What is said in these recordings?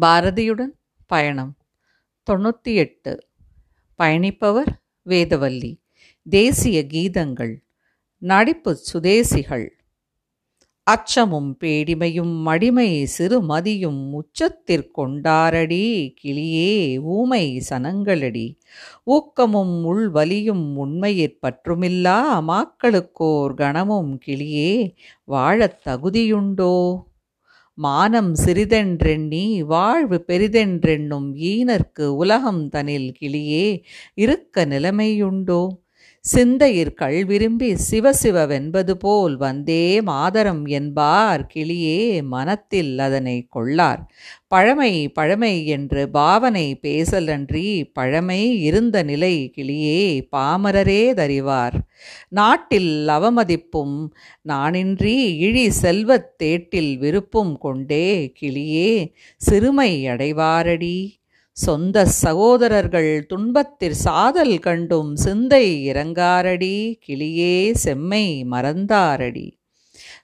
பாரதியுடன் பயணம். தொண்ணூற்றி எட்டு பயணிப்பவர் வேதவல்லி. தேசிய கீதங்கள். நடிப்பு சுதேசிகள். அச்சமும் பேடிமையும் மடிமை சிறுமதியும் உச்சத்திற்கொண்டாரடி. கிளியே ஊமை சனங்களடி. ஊக்கமும் உள்வலியும் உண்மையிற் பற்றுமில்லா. மாக்களுக்கோர் கணமும் கிளியே வாழத் தகுதியுண்டோ? மானம் சிறிதென்றெண்ணி வாழ்வு பெரிதென்றெண்ணும் ஈனர்க்கு உலகம் தனில் கிளியே இருக்க நிலைமையுண்டோ? சிந்தையிற் விரும்பி சிவசிவவென்பது போல் வந்தே மாதரம் என்பார் கிளியே மனத்தில் அதனை கொள்ளார். பழமை பழமை என்று பாவனை பேசலன்றி பழமை இருந்த நிலை கிளியே பாமரரே தறிவார். நாட்டில் அவமதிப்பும் நானின்றி இழி செல்வத் தேட்டில் விருப்பும் கொண்டே கிளியே சிறுமை அடைவாரடி. சொந்த சகோதரர்கள் துன்பத்திற் சாதல் கண்டும் சிந்தை இறங்காரடி கிளியே செம்மை மறந்தாரடி.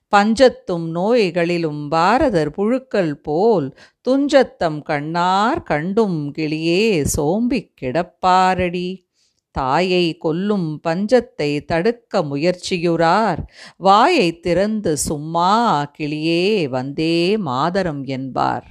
பஞ்சத்தும் நோய்களிலும் பாரதர் புழுக்கள் போல் துஞ்சத்தம் கண்ணார் கண்டும் கிளியே சோம்பிக் கிடப்பாரடி. தாயை கொல்லும் பஞ்சத்தை தடுக்க முயற்சியுறார். வாயை திறந்து சும்மா கிளியே வந்தே மாதரம் என்பார்.